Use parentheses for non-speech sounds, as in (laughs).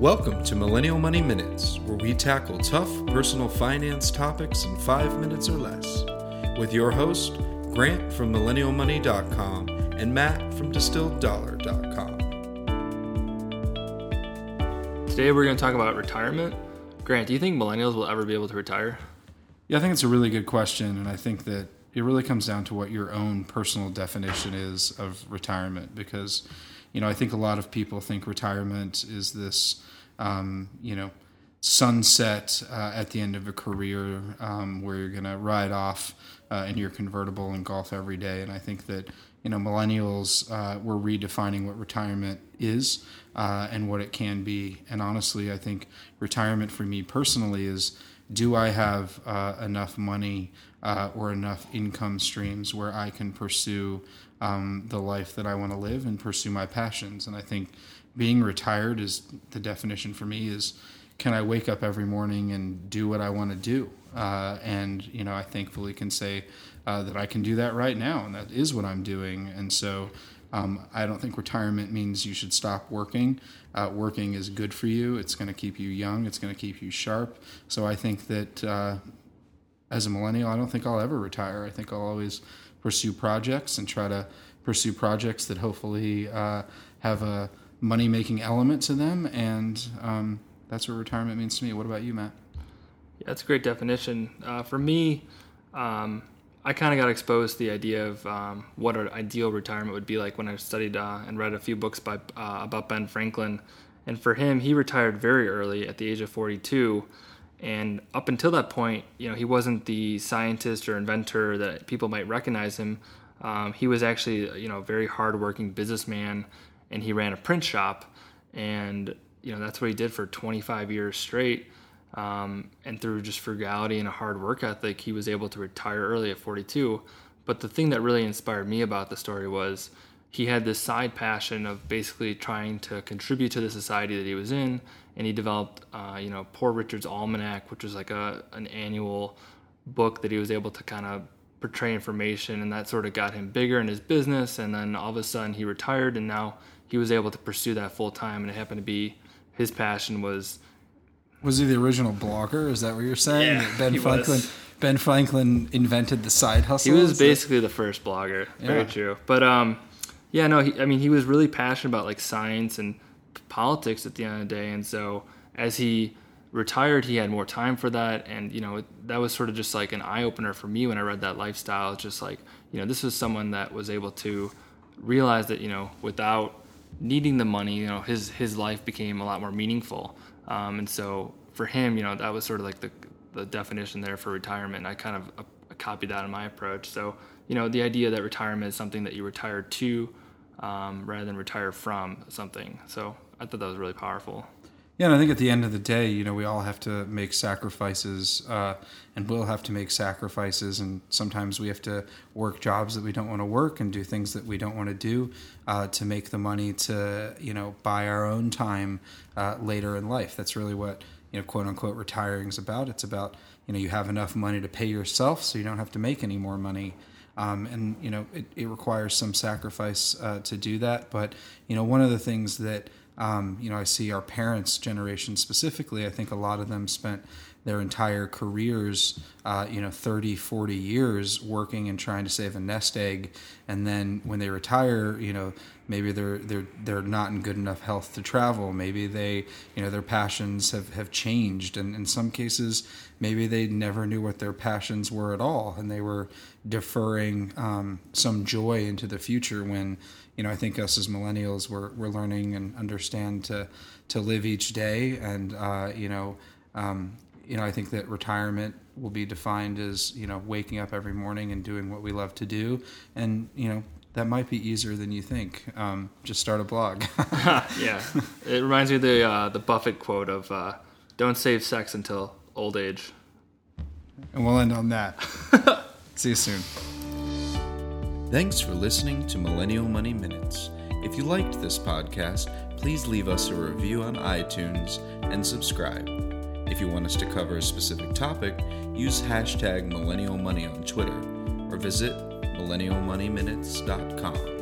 Welcome to Millennial Money Minutes, where we tackle tough personal finance topics in five minutes or less. With your host, Grant from MillennialMoney.com and Matt from DistilledDollar.com. Today we're going to talk about retirement. Grant, do you think millennials will ever be able to retire? Yeah, I think it's a really good question, and I think that it really comes down to what your own personal definition is of retirement. Because, you know, I think a lot of people think retirement is this, um, you know, sunset uh, at the end of a career um, where you're going to ride off uh, in your convertible and golf every day. And I think that you know millennials uh, we're redefining what retirement is uh, and what it can be. And honestly, I think retirement for me personally is do I have uh, enough money uh, or enough income streams where I can pursue um, the life that I want to live and pursue my passions? And I think being retired is the definition for me is can I wake up every morning and do what I want to do? Uh, and you know, I thankfully can say uh, that I can do that right now, and that is what I'm doing. And so, um, I don't think retirement means you should stop working. Uh, working is good for you. It's going to keep you young. It's going to keep you sharp. So I think that uh, as a millennial, I don't think I'll ever retire. I think I'll always pursue projects and try to pursue projects that hopefully uh, have a money making element to them. And um, that's what retirement means to me. What about you, Matt? Yeah, that's a great definition. Uh, for me, um, I kind of got exposed to the idea of um, what an ideal retirement would be like when I studied uh, and read a few books by uh, about Ben Franklin. And for him, he retired very early at the age of 42. And up until that point, you know, he wasn't the scientist or inventor that people might recognize him. Um, he was actually, you know, a very hardworking businessman, and he ran a print shop. And you know, that's what he did for 25 years straight. Um, and through just frugality and a hard work ethic, he was able to retire early at 42. But the thing that really inspired me about the story was he had this side passion of basically trying to contribute to the society that he was in, and he developed, uh, you know, Poor Richard's Almanac, which was like a an annual book that he was able to kind of portray information, and that sort of got him bigger in his business. And then all of a sudden, he retired, and now he was able to pursue that full time, and it happened to be his passion was was he the original blogger? Is that what you're saying? Yeah, ben he Franklin. was. Ben Franklin invented the side hustle. He was Is that- basically the first blogger. Very Yeah. true. But um, yeah, no, he, I mean, he was really passionate about like science and politics at the end of the day, and so as he retired, he had more time for that, and you know that was sort of just like an eye opener for me when I read that lifestyle. Just like you know this was someone that was able to realize that you know without needing the money, you know his his life became a lot more meaningful, um, and so for him, you know that was sort of like the the definition there for retirement. I kind of uh, copied that in my approach. So, you know, the idea that retirement is something that you retire to um, rather than retire from something. So I thought that was really powerful. Yeah, and I think at the end of the day, you know, we all have to make sacrifices, uh, and we'll have to make sacrifices, and sometimes we have to work jobs that we don't want to work and do things that we don't want to do uh, to make the money to, you know, buy our own time uh, later in life. That's really what you know, quote unquote, retiring is about. It's about you know you have enough money to pay yourself, so you don't have to make any more money. Um, and you know it, it requires some sacrifice uh, to do that. But you know one of the things that um, you know I see our parents' generation specifically, I think a lot of them spent their entire careers, uh, you know, 30, 40 years working and trying to save a nest egg. And then when they retire, you know, maybe they're, they're, they're not in good enough health to travel. Maybe they, you know, their passions have, have changed. And in some cases, maybe they never knew what their passions were at all. And they were deferring um, some joy into the future when, you know, I think us as millennials, we're, we're learning and understand to, to live each day and, uh, you know, um, you know, I think that retirement will be defined as, you know, waking up every morning and doing what we love to do. And, you know, that might be easier than you think. Um, just start a blog. (laughs) (laughs) yeah, it reminds me of the uh, the Buffett quote of uh, "Don't save sex until old age." And we'll end on that. (laughs) See you soon. Thanks for listening to Millennial Money Minutes. If you liked this podcast, please leave us a review on iTunes and subscribe. If you want us to cover a specific topic, use hashtag Millennial Money on Twitter or visit millennialmoneyminutes.com.